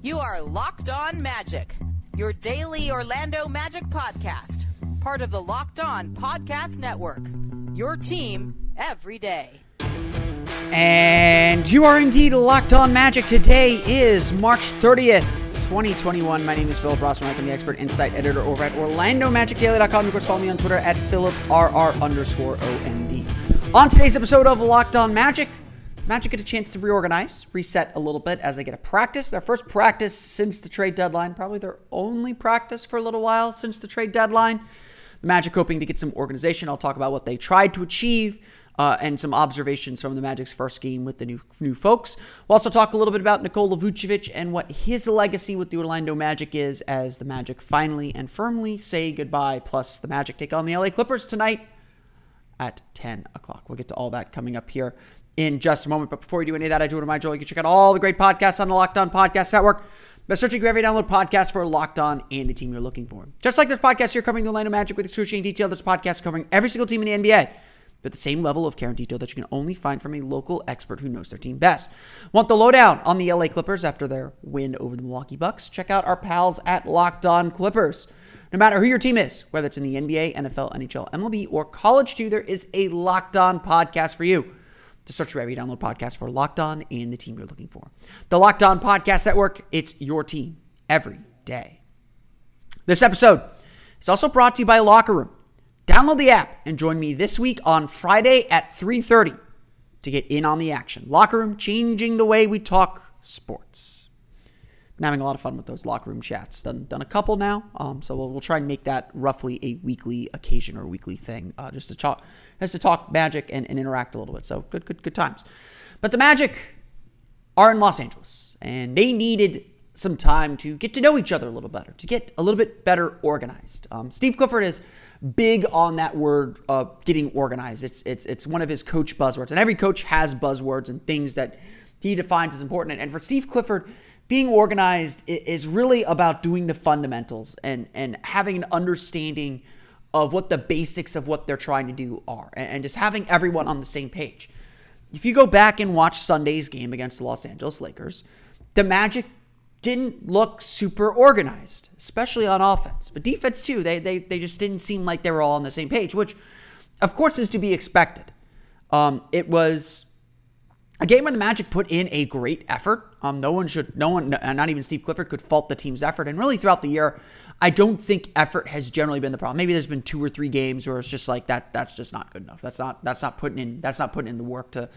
You are Locked On Magic, your daily Orlando Magic podcast, part of the Locked On Podcast Network. Your team every day. And you are indeed locked on magic. Today is March 30th, 2021. My name is Philip Rossman. I'm the expert insight editor over at OrlandoMagicDaily.com. Of course, follow me on Twitter at PhilipRR underscore OMD. On today's episode of Locked On Magic, Magic get a chance to reorganize, reset a little bit as they get a practice. Their first practice since the trade deadline, probably their only practice for a little while since the trade deadline. The Magic hoping to get some organization. I'll talk about what they tried to achieve uh, and some observations from the Magic's first game with the new new folks. We'll also talk a little bit about Nikola Vucevic and what his legacy with the Orlando Magic is as the Magic finally and firmly say goodbye. Plus, the Magic take on the LA Clippers tonight at 10 o'clock. We'll get to all that coming up here in just a moment. But before we do any of that, I do want to remind you you can check out all the great podcasts on the Locked On Podcast Network by searching your every download podcast for Locked On and the team you're looking for. Just like this podcast, you're covering the Orlando Magic with excruciating detail. This podcast covering every single team in the NBA but the same level of care and detail that you can only find from a local expert who knows their team best. Want the lowdown on the LA Clippers after their win over the Milwaukee Bucks? Check out our pals at Locked On Clippers. No matter who your team is, whether it's in the NBA, NFL, NHL, MLB, or college too, there is a Locked On podcast for you. To search wherever you download podcasts for Locked On and the team you're looking for. The Locked On Podcast Network, it's your team every day. This episode is also brought to you by Locker Room. Download the app and join me this week on Friday at 3:30 to get in on the action. Locker Room changing the way we talk sports. Been having a lot of fun with those locker room chats. Done done a couple now, um, so we'll, we'll try and make that roughly a weekly occasion or weekly thing, uh, just to talk just to talk Magic and, and interact a little bit. So good good good times. But the Magic are in Los Angeles, and they needed some time to get to know each other a little better, to get a little bit better organized. Um, Steve Clifford is big on that word uh, getting organized. It's it's it's one of his coach buzzwords, and every coach has buzzwords and things that he defines as important. And for Steve Clifford, being organized is really about doing the fundamentals and and having an understanding of what the basics of what they're trying to do are, and just having everyone on the same page. If you go back and watch Sunday's game against the Los Angeles Lakers, the Magic didn't look super organized, especially on offense. But defense too, they they they just didn't seem like they were all on the same page, which of course is to be expected. Um, it was a game where the Magic put in a great effort. Um, no one should, no one, not even Steve Clifford, could fault the team's effort. And really, throughout the year, I don't think effort has generally been the problem. Maybe there's been two or three games where it's just like that. That's just not good enough. That's not that's not putting in that's not putting in the work to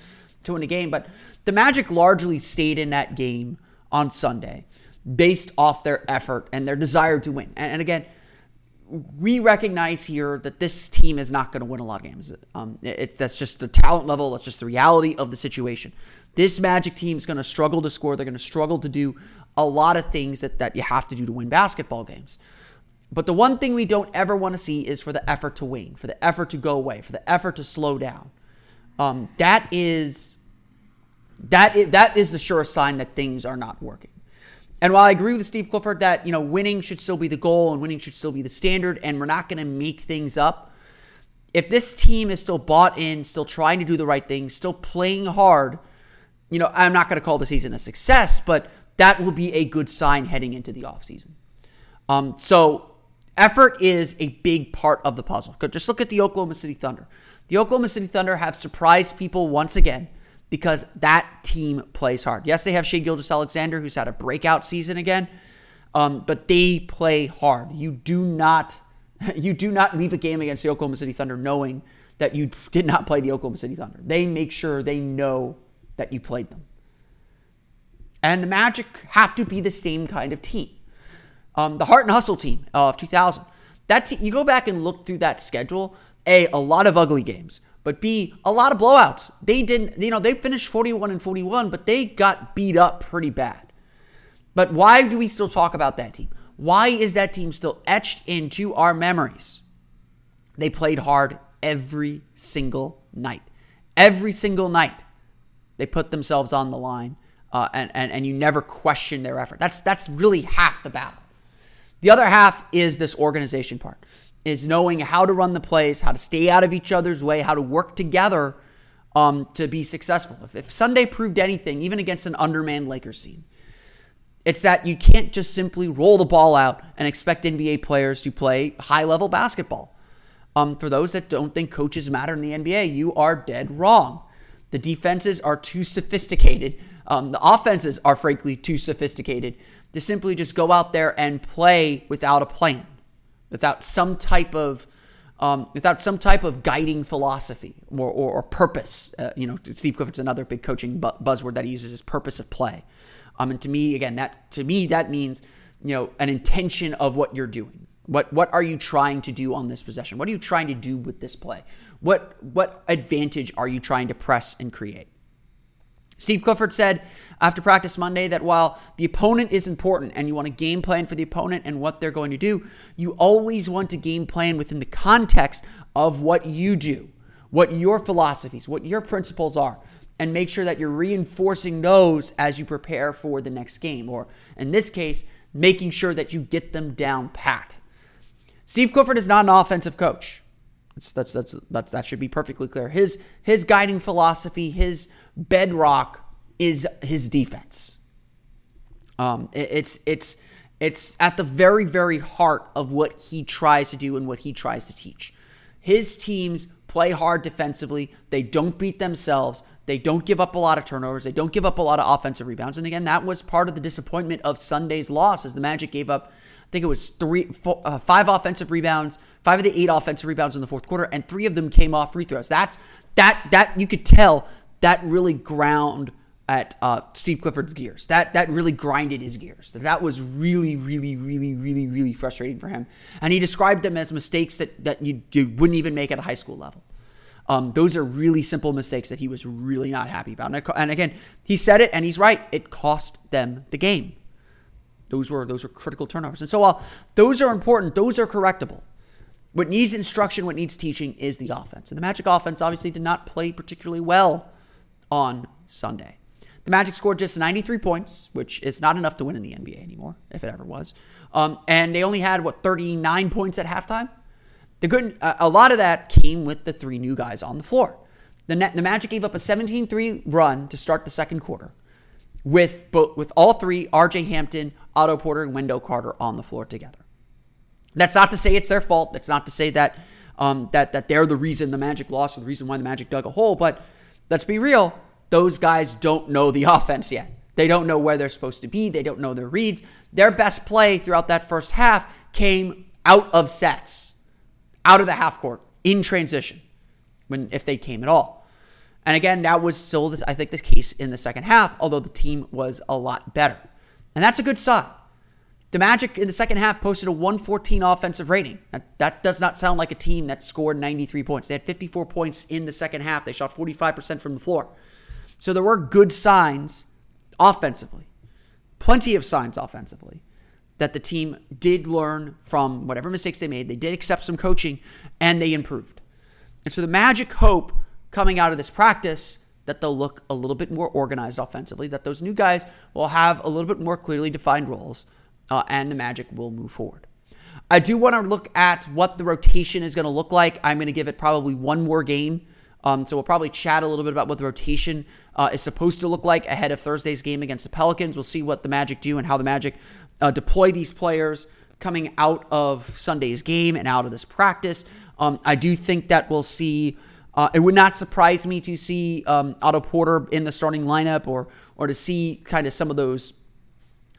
to win a game. But the Magic largely stayed in that game on Sunday based off their effort and their desire to win. And, and again, we recognize here that this team is not going to win a lot of games. Um, it's that's just the talent level. That's just the reality of the situation. This Magic team is going to struggle to score. They're going to struggle to do a lot of things that, that you have to do to win basketball games. But the one thing we don't ever want to see is for the effort to wane, for the effort to go away, for the effort to slow down. Um, that is that is, that is the sure sign that things are not working. And while I agree with Steve Clifford that, you know, winning should still be the goal and winning should still be the standard and we're not going to make things up, if this team is still bought in, still trying to do the right thing, still playing hard, you know, I'm not going to call the season a success, but that will be a good sign heading into the offseason. Um, so effort is a big part of the puzzle. Just look at the Oklahoma City Thunder. The Oklahoma City Thunder have surprised people once again because that team plays hard. Yes, they have Shai Gilgeous-Alexander, who's had a breakout season again, um, but they play hard. You do not you do not leave a game against the Oklahoma City Thunder knowing that you did not play the Oklahoma City Thunder. They make sure they know that you played them. And the Magic have to be the same kind of team. Um, the Heart and Hustle team of 2000. That te- you go back and look through that schedule. A, a lot of ugly games. But B, a lot of blowouts. They didn't, you know, they finished 41 and 41, but they got beat up pretty bad. But why do we still talk about that team? Why is that team still etched into our memories? They played hard every single night. Every single night, they put themselves on the line, uh, and, and, and you never question their effort. That's, that's really half the battle. The other half is this organization part is knowing how to run the plays, how to stay out of each other's way, how to work together um, to be successful. If, if Sunday proved anything, even against an undermanned Lakers team, It's that you can't just simply roll the ball out and expect NBA players to play high level basketball. Um, for those that don't think coaches matter in the NBA, you are dead wrong. The defenses are too sophisticated. Um, the offenses are frankly too sophisticated to simply just go out there and play without a plan, without some type of um, without some type of guiding philosophy or, or, or purpose. Uh, you know, Steve Clifford's another big coaching bu- buzzword that he uses is purpose of play. Um, and to me, again, that to me that means you know an intention of what you're doing. What what are you trying to do on this possession? What are you trying to do with this play? What what advantage are you trying to press and create? Steve Clifford said after practice Monday that while the opponent is important and you want to game plan for the opponent and what they're going to do, you always want to game plan within the context of what you do, what your philosophies, what your principles are, and make sure that you're reinforcing those as you prepare for the next game, or in this case, making sure that you get them down pat. Steve Clifford is not an offensive coach. That's, that's, that's, that's, that should be perfectly clear. His, his guiding philosophy, his bedrock is his defense. Um, it, it's it's it's at the very very heart of what he tries to do and what he tries to teach. His teams play hard defensively. They don't beat themselves. They don't give up a lot of turnovers. They don't give up a lot of offensive rebounds. And again, that was part of the disappointment of Sunday's loss, as the Magic gave up. I think it was three, four, uh, five offensive rebounds, five of the eight offensive rebounds in the fourth quarter, and three of them came off free throws. That's that that you could tell that really ground at uh, Steve Clifford's gears. That that really grinded his gears. That was really, really, really, really, really frustrating for him. And he described them as mistakes that that you, you wouldn't even make at a high school level. Um, those are really simple mistakes that he was really not happy about. And, and again, he said it, and he's right. It cost them the game. Those were those were critical turnovers. And so while those are important, those are correctable. What needs instruction, what needs teaching, is the offense. And the Magic offense obviously did not play particularly well on Sunday. The Magic scored just 93 points, which is not enough to win in the NBA anymore, if it ever was. Um, and they only had, what, 39 points at halftime? The good, uh, a lot of that came with the three new guys on the floor. The, net, the Magic gave up a 17 3 run to start the second quarter with, both, with all three, RJ Hampton, Otto Porter, and Wendell Carter on the floor together. That's not to say it's their fault. That's not to say that um, that that they're the reason the Magic lost or the reason why the Magic dug a hole. But let's be real, those guys don't know the offense yet. They don't know where they're supposed to be. They don't know their reads. Their best play throughout that first half came out of sets, out of the half court, in transition, when if they came at all. And again, that was still, this, I think, the case in the second half, although the team was a lot better. And that's a good sign. The Magic in the second half posted a 114 offensive rating. That, that does not sound like a team that scored 93 points. They had 54 points in the second half. They shot 45% from the floor. So there were good signs offensively, plenty of signs offensively that the team did learn from whatever mistakes they made. They did accept some coaching and they improved. And so the Magic hope coming out of this practice that they'll look a little bit more organized offensively, that those new guys will have a little bit more clearly defined roles, uh, and the Magic will move forward. I do want to look at what the rotation is going to look like. I'm going to give it probably one more game um, so we'll probably chat a little bit about what the rotation uh, is supposed to look like ahead of Thursday's game against the Pelicans. We'll see what the Magic do and how the Magic uh, deploy these players coming out of Sunday's game and out of this practice. Um, I do think that we'll see. Uh, it would not surprise me to see um, Otto Porter in the starting lineup, or or to see kind of some of those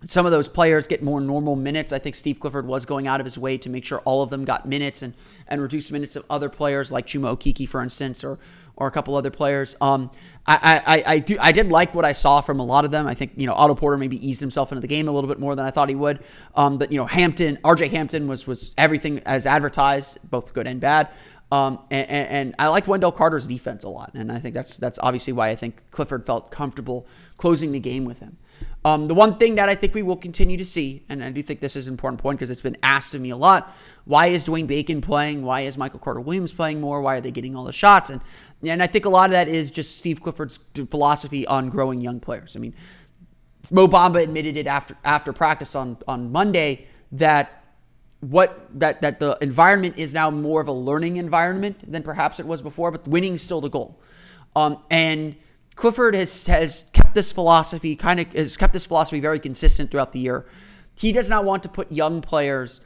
some of those players get more normal minutes. I think Steve Clifford was going out of his way to make sure all of them got minutes and and reduce minutes of other players like Chuma Okeke, for instance, or or a couple other players. Um, I, I, I do I did like what I saw from a lot of them. I think you know Otto Porter maybe eased himself into the game a little bit more than I thought he would. Um, but you know Hampton, R.J. Hampton was was everything as advertised, both good and bad. Um, and, and, I liked Wendell Carter's defense a lot, and I think that's that's obviously why I think Clifford felt comfortable closing the game with him. Um, the one thing that I think we will continue to see, and I do think this is an important point because it's been asked of me a lot: Why is Dwayne Bacon playing? Why is Michael Carter Williams playing more? Why are they getting all the shots? And and I think a lot of that is just Steve Clifford's philosophy on growing young players. I mean, Mo Bamba admitted it after after practice on on Monday that what that that the environment is now more of a learning environment than perhaps it was before, but winning is still the goal. Um, and Clifford has has kept this philosophy kind of has kept this philosophy very consistent throughout the year. He does not want to put young players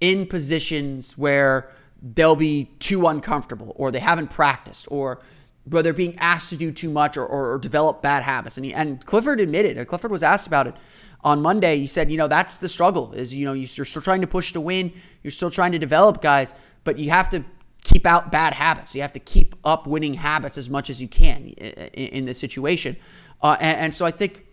in positions where they'll be too uncomfortable or they haven't practiced or where they're being asked to do too much or, or, or develop bad habits. And he, and Clifford admitted, and Clifford was asked about it on Monday. He said, you know, that's the struggle is, you know, you're still trying to push to win. You're still trying to develop guys, but you have to keep out bad habits. You have to keep up winning habits as much as you can in, in this situation. Uh, and, and, so I think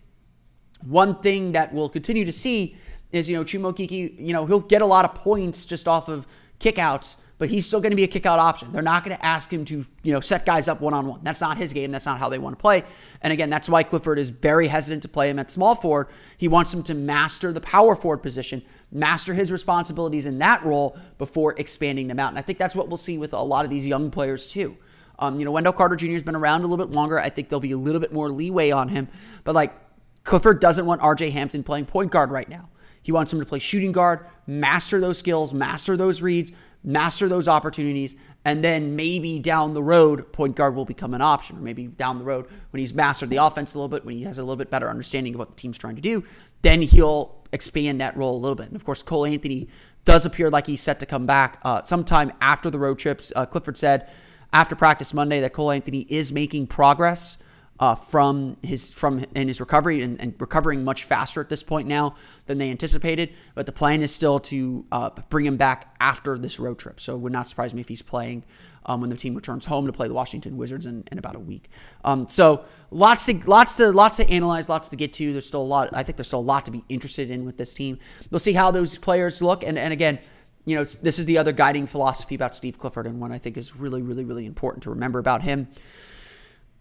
one thing that we'll continue to see is, you know, Chuma Okeke, you know, he'll get a lot of points just off of kickouts, but he's still going to be a kickout option. They're not going to ask him to, you know, set guys up one on one. That's not his game. That's not how they want to play. And again, that's why Clifford is very hesitant to play him at small forward. He wants him to master the power forward position master his responsibilities in that role before expanding them out. And I think that's what we'll see with a lot of these young players too. Um, you know, Wendell Carter Jr. has been around a little bit longer. I think there'll be a little bit more leeway on him. But like Clifford doesn't want RJ Hampton playing point guard right now. He wants him to play shooting guard, master those skills, master those reads, master those opportunities, and then maybe down the road, point guard will become an option. Or maybe down the road, when he's mastered the offense a little bit, when he has a little bit better understanding of what the team's trying to do, then he'll expand that role a little bit. And of course, Cole Anthony does appear like he's set to come back uh, sometime after the road trips. Uh, Clifford said after practice Monday that Cole Anthony is making progress uh, from his from in his recovery and, and, recovering much faster at this point now than they anticipated. But the plan is still to uh, bring him back after this road trip. So it would not surprise me if he's playing um, when the team returns home to play the Washington Wizards in, in about a week. Um, so lots to lots to lots to analyze, lots to get to. There's still a lot. I think there's still a lot to be interested in with this team. We'll see how those players look. And and again, you know, this is the other guiding philosophy about Steve Clifford, and one I think is really, really, really important to remember about him.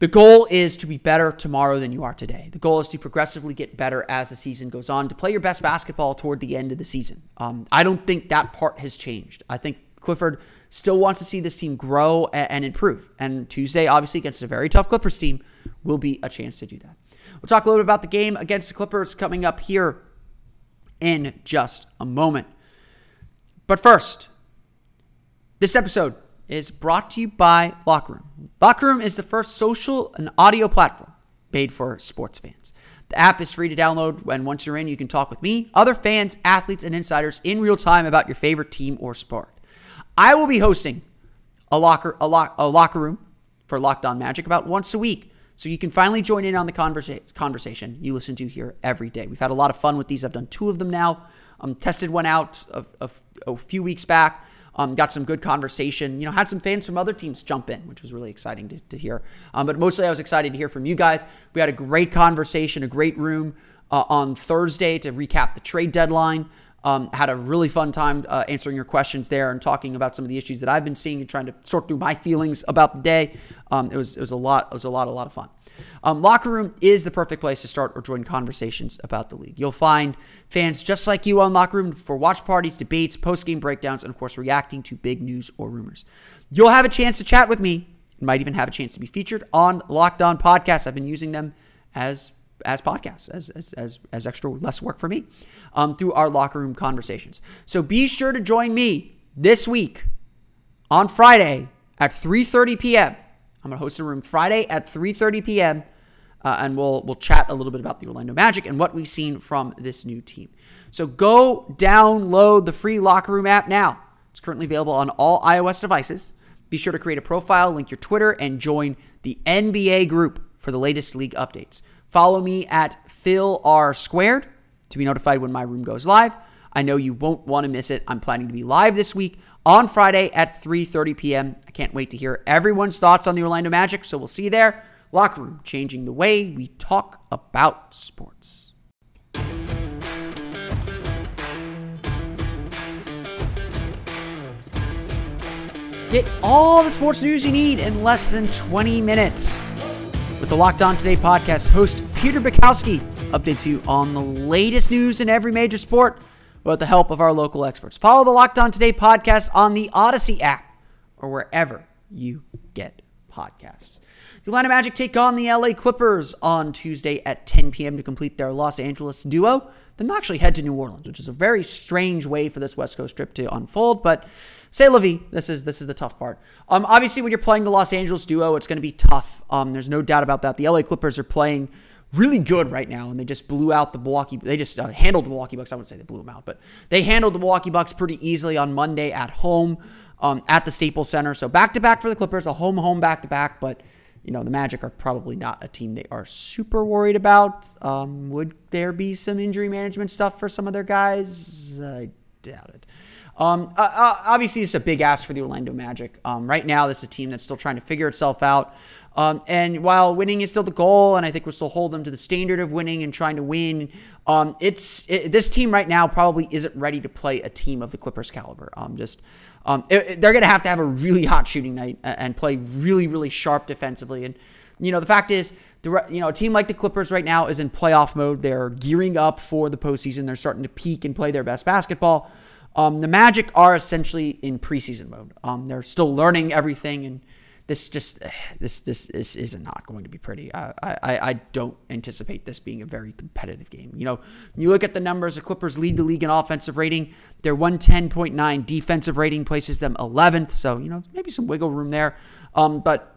The goal is to be better tomorrow than you are today. The goal is to progressively get better as the season goes on, to play your best basketball toward the end of the season. Um, I don't think that part has changed. I think Clifford still wants to see this team grow and, and improve. And Tuesday, obviously, against a very tough Clippers team, will be a chance to do that. We'll talk a little bit about the game against the Clippers coming up here in just a moment. But first, this episode is brought to you by Locker Room. Locker Room is the first social and audio platform made for sports fans. The app is free to download, and once you're in, you can talk with me, other fans, athletes, and insiders in real time about your favorite team or sport. I will be hosting a locker a, lock, a locker room for Locked On Magic about once a week. So you can finally join in on the conversa- conversation you listen to here every day. We've had a lot of fun with these. I've done two of them now. Um, tested one out a, few weeks back. Um, got some good conversation. You know, had some fans from other teams jump in, which was really exciting to, to hear. Um, but mostly, I was excited to hear from you guys. We had a great conversation, a great room uh, on Thursday to recap the trade deadline. Um, had a really fun time uh, answering your questions there and talking about some of the issues that I've been seeing and trying to sort through my feelings about the day. Um, it was it was a lot it was a lot a lot of fun. Um, Locker room is the perfect place to start or join conversations about the league. You'll find fans just like you on Locker Room for watch parties, debates, post game breakdowns, and of course reacting to big news or rumors. You'll have a chance to chat with me. and might even have a chance to be featured on Locked On Podcasts. I've been using them as as podcasts, as, as, as, as extra less work for me um, through our locker room conversations. So be sure to join me this week on Friday at 3.30 p.m. I'm going to host a room Friday at 3.30 p.m. Uh, and we'll we'll chat a little bit about the Orlando Magic and what we've seen from this new team. So go download the free Locker Room app now. It's currently available on all iOS devices. Be sure to create a profile, link your Twitter, and join the NBA group for the latest league updates. Follow me at Phil R Squared to be notified when my room goes live. I know you won't want to miss it. I'm planning to be live this week on Friday at 3:30 p.m. I can't wait to hear everyone's thoughts on the Orlando Magic, so we'll see you there. Locker room, changing the way we talk about sports. Get all the sports news you need in less than 20 minutes. With the Locked On Today podcast, host Peter Bukowski updates you on the latest news in every major sport with the help of our local experts. Follow the Locked On Today podcast on the Odyssey app or wherever you get podcasts. The Atlanta Magic take on the LA Clippers on Tuesday at 10 p.m. to complete their Los Angeles duo. Then they actually head to New Orleans, which is a very strange way for this West Coast trip to unfold. But say vie, this is this is the tough part. Um, obviously, when you're playing the Los Angeles duo, it's going to be tough. Um, there's no doubt about that. The LA Clippers are playing really good right now, and they just blew out the Milwaukee. They just uh, handled the Milwaukee Bucks. I wouldn't say they blew them out, but they handled the Milwaukee Bucks pretty easily on Monday at home um, at the Staples Center. So back to back for the Clippers, a home home back to back, but you know, the Magic are probably not a team they are super worried about. Um, would there be some injury management stuff for some of their guys? I doubt it. Um, uh, obviously, it's a big ask for the Orlando Magic. Um, right now, this is a team that's still trying to figure itself out. Um, and while winning is still the goal, and I think we'll still hold them to the standard of winning and trying to win, um, it's it, this team right now probably isn't ready to play a team of the Clippers caliber. Um, just um, it, it, they're going to have to have a really hot shooting night and play really, really sharp defensively. And you know, the fact is, the you know, a team like the Clippers right now is in playoff mode. They're gearing up for the postseason. They're starting to peak and play their best basketball. Um, the Magic are essentially in preseason mode. Um, they're still learning everything and this just this this this is not going to be pretty. I, I I don't anticipate this being a very competitive game. You know, you look at the numbers. The Clippers lead the league in offensive rating. Their 110.9 defensive rating places them 11th. So you know, maybe some wiggle room there. Um, but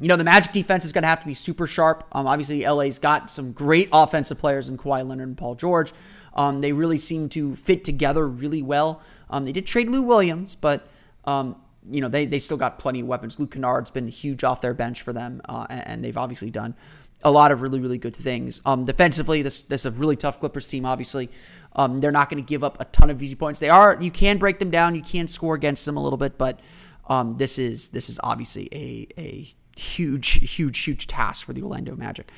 you know, the Magic defense is going to have to be super sharp. Um, obviously, LA's got some great offensive players in Kawhi Leonard and Paul George. Um, they really seem to fit together really well. Um, they did trade Lou Williams, but um, you know, they, they still got plenty of weapons. Luke Kennard's been huge off their bench for them, uh, and, and, they've obviously done a lot of really, really good things. Um, defensively, this, this is a really tough Clippers team, obviously. Um, they're not going to give up a ton of easy points. They are, you can break them down, you can score against them a little bit, but um, this is this is obviously a, a huge, huge, huge task for the Orlando Magic.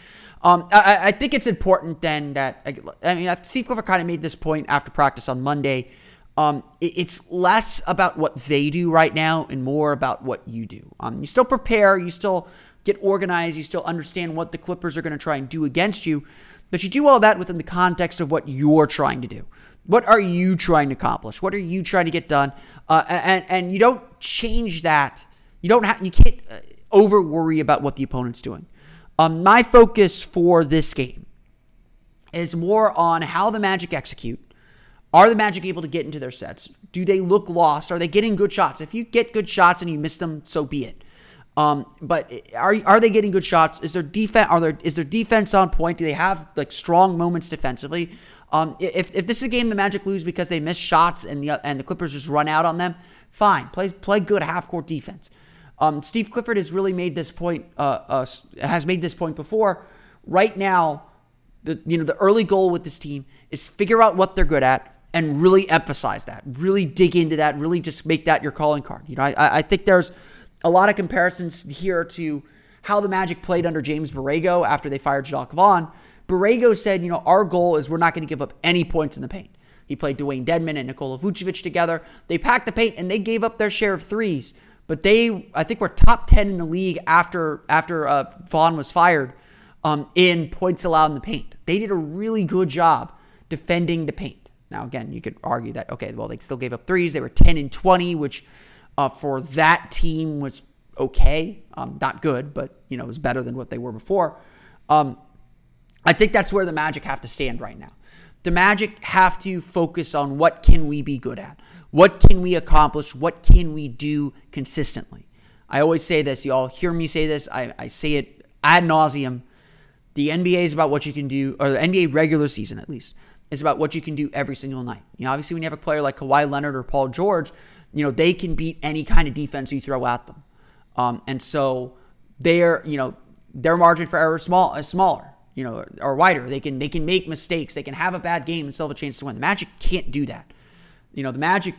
Um, I, I, think it's important then that, I mean, Steve Clifford kind of made this point after practice on Monday um, it's less about what they do right now and more about what you do. Um, you still prepare, you still get organized, you still understand what the Clippers are going to try and do against you, but you do all that within the context of what you're trying to do. What are you trying to accomplish? What are you trying to get done? Uh, and and you don't change that. You don't have. You can't uh, over worry about what the opponent's doing. Um, my focus for this game is more on how the Magic execute are the Magic able to get into their sets? Do they look lost? Are they getting good shots? If you get good shots and you miss them, so be it. Um, but are are they getting good shots? Is their defense are there is their defense on point? Do they have like strong moments defensively? Um, if, if this is a game the Magic lose because they miss shots and the and the Clippers just run out on them, fine. Play play good half court defense. Um, Steve Clifford has really made this point. Uh, uh, has made this point before. Right now, the you know the early goal with this team is figure out what they're good at, and really emphasize that, really dig into that, really just make that your calling card. You know, I, I think there's a lot of comparisons here to how the Magic played under James Borrego after they fired Jacque Vaughn. Borrego said, you know, our goal is we're not going to give up any points in the paint. He played Dewayne Dedmon and Nikola Vucevic together. They packed the paint and they gave up their share of threes. But they, I think, were top ten in the league after after uh, Vaughn was fired um, in points allowed in the paint. They did a really good job defending the paint. Now, again, you could argue that, okay, well, they still gave up threes. They were 10 and 20, which uh, for that team was okay. Um, not good, but, you know, it was better than what they were before. Um, I think that's where the Magic have to stand right now. The Magic have to focus on what can we be good at? What can we accomplish? What can we do consistently? I always say this. You all hear me say this. I, I say it ad nauseum. The NBA is about what you can do, or the NBA regular season at least, is about what you can do every single night. You know, obviously when you have a player like Kawhi Leonard or Paul George, you know, they can beat any kind of defense you throw at them. Um, and so their, you know, their margin for error is small is smaller, you know, or wider. They can they can make mistakes. They can have a bad game and still have a chance to win. The Magic can't do that. You know, the Magic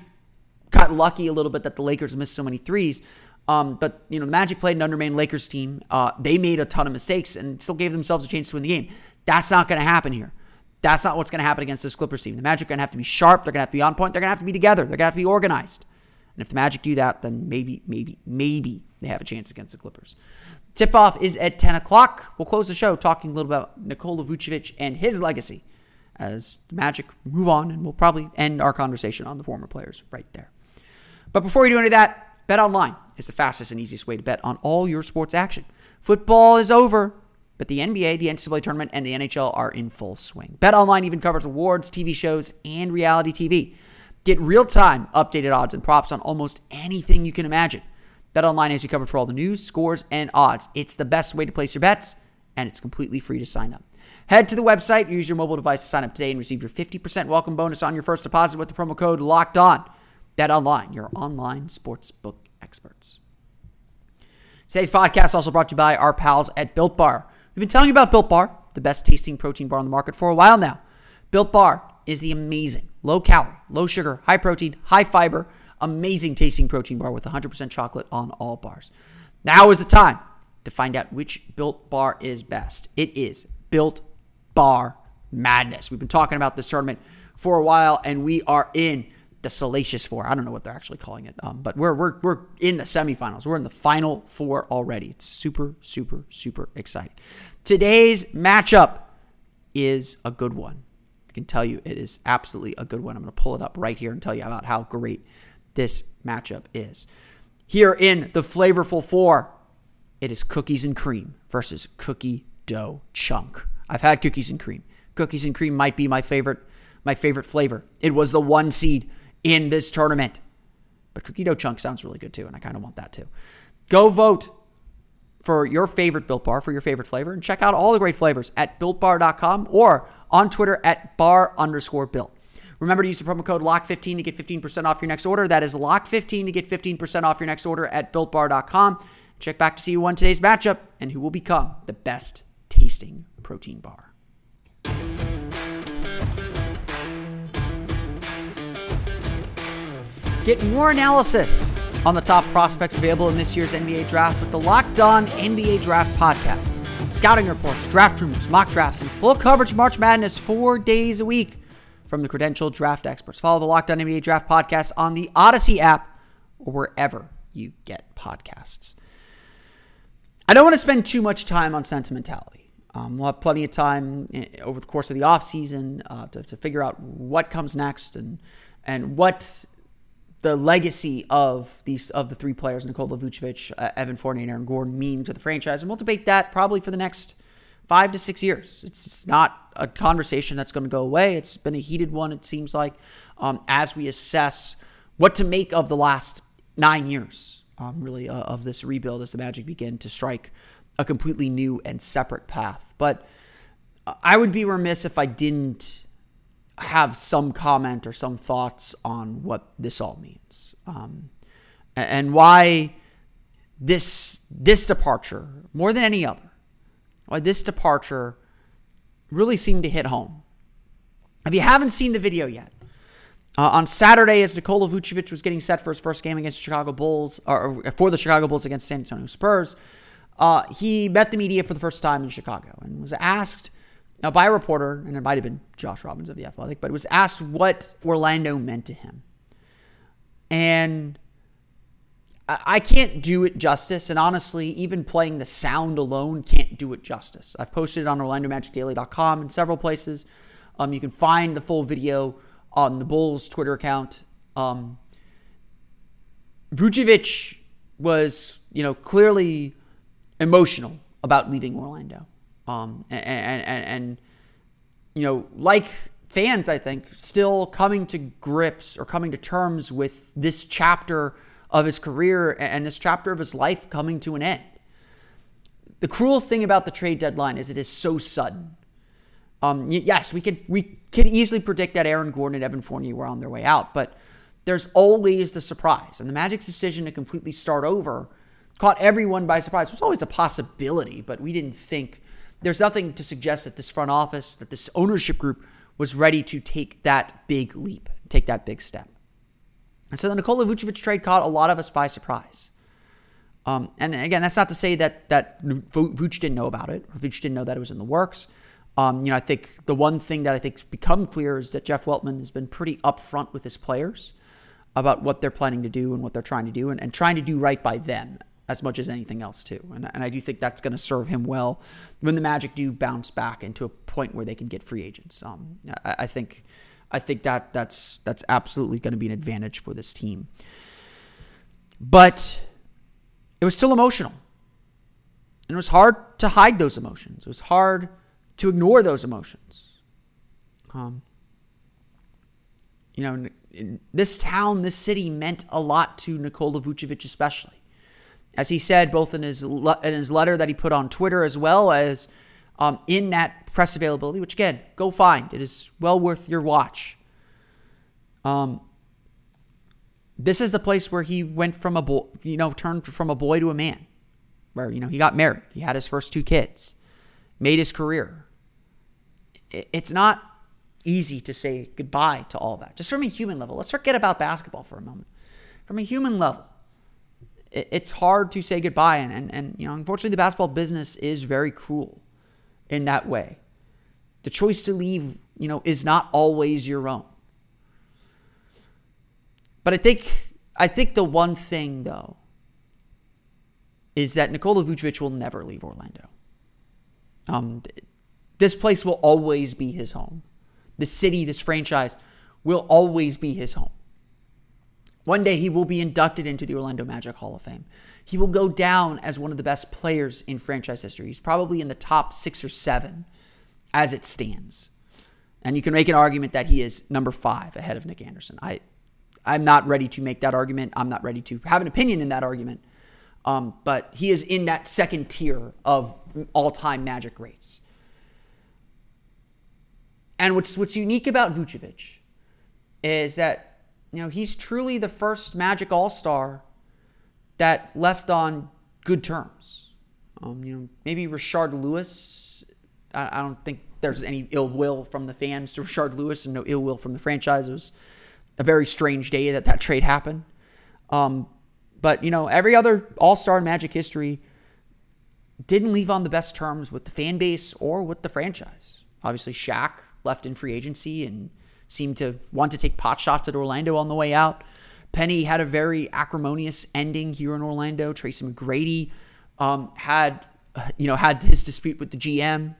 got lucky a little bit that the Lakers missed so many threes. Um, but you know, the Magic played an undermanned Lakers team. Uh, they made a ton of mistakes and still gave themselves a chance to win the game. That's not going to happen here. That's not what's going to happen against this Clippers team. The Magic are going to have to be sharp. They're going to have to be on point. They're going to have to be together. They're going to have to be organized. And if the Magic do that, then maybe, maybe, maybe they have a chance against the Clippers. Tip off is at 10 o'clock. We'll close the show talking a little about Nikola Vucevic and his legacy as the Magic move on, and we'll probably end our conversation on the former players right there. But before you do any of that, Bet Online is the fastest and easiest way to bet on all your sports action. Football is over. But the NBA, the NCAA tournament, and the NHL are in full swing. Bet online even covers awards, TV shows, and reality TV. Get real time updated odds and props on almost anything you can imagine. BetOnline has you covered for all the news, scores, and odds. It's the best way to place your bets, and it's completely free to sign up. Head to the website, use your mobile device to sign up today, and receive your 50% welcome bonus on your first deposit with the promo code LOCKED ON. BetOnline, your online sportsbook experts. Today's podcast also brought to you by our pals at Built Bar. We've been telling you about Built Bar, the best tasting protein bar on the market for a while now. Built Bar is the amazing, low calorie, low sugar, high protein, high fiber, amazing tasting protein bar with 100% chocolate on all bars. Now is the time to find out which Built Bar is best. It is Built Bar Madness. We've been talking about this tournament for a while, and we are in the Salacious Four. I don't know what they're actually calling it, um, but we're we're we're in the semifinals. We're in the final four already. It's super super super exciting. Today's matchup is a good one. I can tell you it is absolutely a good one. I'm going to pull it up right here and tell you about how great this matchup is. Here in the flavorful four, it is cookies and cream versus cookie dough chunk. I've had cookies and cream. Cookies and cream might be my favorite my favorite flavor. It was the one seed in this tournament. But cookie dough chunk sounds really good too, and I kind of want that too. Go vote for your favorite Built Bar, for your favorite flavor, and check out all the great flavors at BuiltBar.com or on Twitter at bar underscore built. Remember to use the promo code LOCK15 to get 15% off your next order. That is LOCK15 to get 15% off your next order at BuiltBar.com. Check back to see who won today's matchup and who will become the best tasting protein bar. Get more analysis on the top prospects available in this year's NBA draft with the Locked On NBA Draft Podcast. Scouting reports, draft rumors, mock drafts, and full coverage March Madness four days a week from the credentialed draft experts. Follow the Locked On NBA Draft Podcast on the Odyssey app or wherever you get podcasts. I don't want to spend too much time on sentimentality. Um, we'll have plenty of time eh, over the course of the offseason uh, to, to figure out what comes next and and what the legacy of these of the three players, Nikola Vucevic, uh, Evan Fournier, and Aaron Gordon, mean to the franchise, and we'll debate that probably for the next five to six years. It's, it's not a conversation that's going to go away. It's been a heated one, it seems like, um, as we assess what to make of the last nine years, um, really, uh, of this rebuild as the Magic begin to strike a completely new and separate path. But I would be remiss if I didn't have some comment or some thoughts on what this all means. Um, and why this this departure more than any other why this departure really seemed to hit home. If you haven't seen the video yet uh, on Saturday, as Nikola Vucevic was getting set for his first game against Chicago Bulls, or for the Chicago Bulls against San Antonio Spurs, uh, he met the media for the first time in Chicago and was asked now, by a reporter, and it might have been Josh Robbins of The Athletic, but was asked what Orlando meant to him. And I can't do it justice. And honestly, even playing the sound alone can't do it justice. I've posted it on OrlandoMagicDaily.com in several places. Um, you can find the full video on the Bulls Twitter account. Um, Vucevic was, you know, clearly emotional about leaving Orlando. Um, and, and, and, you know, like fans, I think, still coming to grips or coming to terms with this chapter of his career and this chapter of his life coming to an end. The cruel thing about the trade deadline is it is so sudden. Um, yes, we could we could easily predict that Aaron Gordon and Evan Fournier were on their way out, but there's always the surprise. And the Magic's decision to completely start over caught everyone by surprise. It was always a possibility, but we didn't think there's nothing to suggest that this front office, that this ownership group was ready to take that big leap, take that big step. And so the Nikola Vucevic trade caught a lot of us by surprise. Um, and again, that's not to say that that Vuce didn't know about it, or Vuce didn't know that it was in the works. Um, you know, I think the one thing that I think's become clear is that Jeff Weltman has been pretty upfront with his players about what they're planning to do and what they're trying to do, and, and trying to do right by them as much as anything else too. And, and I do think that's going to serve him well when the Magic do bounce back into a point where they can get free agents. Um, I, I think I think that that's that's absolutely going to be an advantage for this team. But it was still emotional. And it was hard to hide those emotions. It was hard to ignore those emotions. Um, you know, this town, this city meant a lot to Nikola Vucevic, especially. As he said both in his in his letter that he put on Twitter as well as um, in that press availability, which again, go find. It is well worth your watch. Um, this is the place where he went from a boy, you know, turned from a boy to a man, where you know he got married, he had his first two kids, made his career. It's not easy to say goodbye to all that, just from a human level. Let's forget about basketball for a moment. From a human level, it's hard to say goodbye, and and, and you know, unfortunately, the basketball business is very cruel in that way. The choice to leave, you know, is not always your own. But I think I think the one thing though is that Nikola Vucevic will never leave Orlando. Um, this place will always be his home. The city, this franchise, will always be his home. One day he will be inducted into the Orlando Magic Hall of Fame. He will go down as one of the best players in franchise history. He's probably in the top six or seven as it stands. And you can make an argument that he is number five ahead of Nick Anderson. I I'm not ready to make that argument. I'm not ready to have an opinion in that argument. Um, but he is in that second tier of all-time Magic greats. And what's what's unique about Vucevic is that you know he's truly the first Magic All-Star that left on good terms. Um, you know, maybe Rashard Lewis. I, I, don't think there's any ill will from the fans to Rashard Lewis, and no ill will from the franchise. It was a very strange day that that trade happened. Um, but you know, every other All Star in Magic history didn't leave on the best terms with the fan base or with the franchise. Obviously, Shaq left in free agency and seemed to want to take pot shots at Orlando on the way out. Penny had a very acrimonious ending here in Orlando. Tracy McGrady um, had, you know, had his dispute with the GM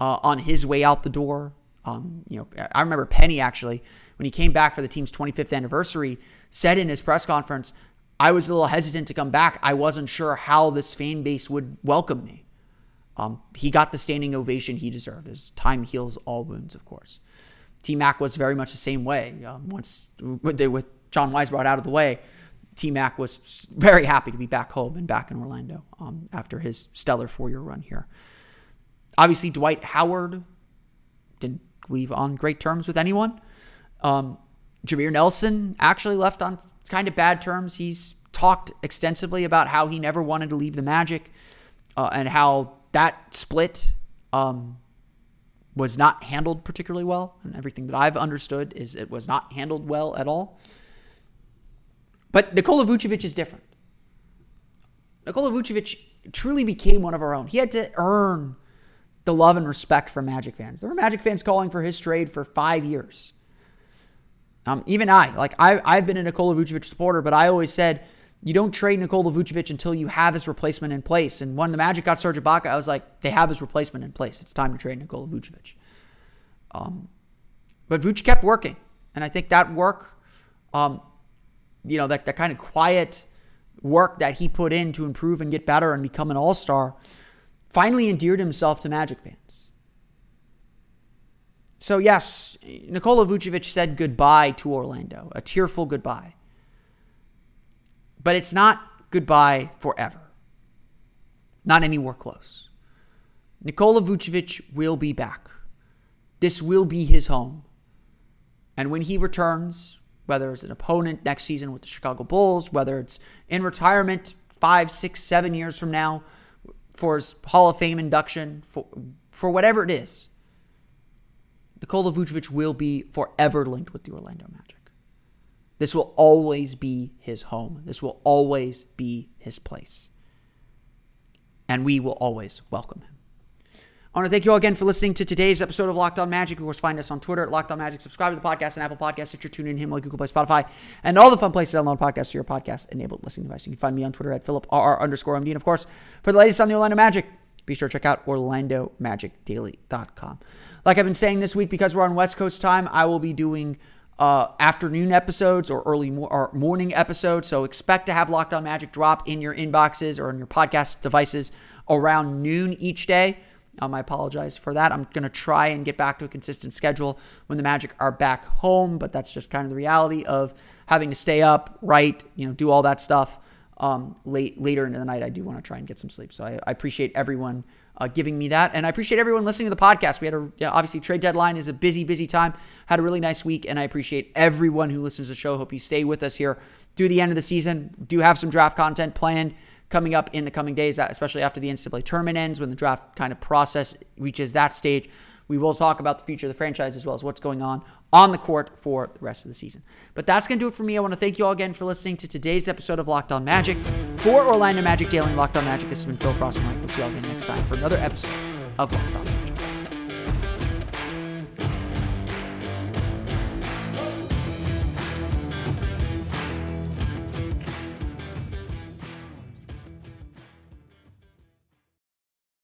uh, on his way out the door. Um, you know, I remember Penny actually when he came back for the team's 25th anniversary, said in his press conference, I was a little hesitant to come back. I wasn't sure how this fan base would welcome me. Um, he got the standing ovation he deserved as time heals all wounds, of course. T Mac was very much the same way. Um, once with, with John Weisbrod out of the way, T Mac was very happy to be back home and back in Orlando um, after his stellar four year run here. Obviously, Dwight Howard didn't leave on great terms with anyone. Um, Jameer Nelson actually left on kind of bad terms. He's talked extensively about how he never wanted to leave the Magic uh, and how that split um, was not handled particularly well. And everything that I've understood is it was not handled well at all. But Nikola Vucevic is different. Nikola Vucevic truly became one of our own. He had to earn the love and respect from Magic fans. There were Magic fans calling for his trade for five years. Um, even I, like I, I've been a Nikola Vucevic supporter, but I always said you don't trade Nikola Vucevic until you have his replacement in place. And when the Magic got Serge Ibaka, I was like, they have his replacement in place. It's time to trade Nikola Vucevic. Um, but Vucevic kept working, and I think that work, um, you know, that that kind of quiet work that he put in to improve and get better and become an All Star, finally endeared himself to Magic fans. So, yes, Nikola Vucevic said goodbye to Orlando, a tearful goodbye. But it's not goodbye forever. Not anywhere close. Nikola Vucevic will be back. This will be his home. And when he returns, whether it's an opponent next season with the Chicago Bulls, whether it's in retirement five, six, seven years from now for his Hall of Fame induction, for, for whatever it is, Nikola Vucevic will be forever linked with the Orlando Magic. This will always be his home. This will always be his place. And we will always welcome him. I want to thank you all again for listening to today's episode of Locked On Magic. Of course, find us on Twitter at Locked On Magic. Subscribe to the podcast on Apple Podcasts, Stitcher, TuneIn, Himalaya, Google Play, Spotify, and all the fun places to download podcasts to your podcast-enabled listening device. You can find me on Twitter at PhilipRR underscore MD. And of course, for the latest on the Orlando Magic, be sure to check out OrlandoMagicDaily.com. Like I've been saying this week, because we're on West Coast time, I will be doing uh, afternoon episodes or early mo- or morning episodes. So expect to have Locked On Magic drop in your inboxes or in your podcast devices around noon each day. Um, I apologize for that. I'm going to try and get back to a consistent schedule when the Magic are back home, but that's just kind of the reality of having to stay up, write, you know, do all that stuff um, late later into the night, I do want to try and get some sleep. So I, I appreciate everyone uh, giving me that, and I appreciate everyone listening to the podcast. We had a you know, obviously trade deadline is a busy, busy time. Had a really nice week, and I appreciate everyone who listens to the show. Hope you stay with us here through the end of the season. Do have some draft content planned coming up in the coming days, especially after the NCAA tournament ends, when the draft kind of process reaches that stage. We will talk about the future of the franchise as well as what's going on on the court for the rest of the season. But that's going to do it for me. I want to thank you all again for listening to today's episode of Locked On Magic. For Orlando Magic Daily and Locked On Magic, this has been Phil Cross. We'll see you all again next time for another episode of Locked On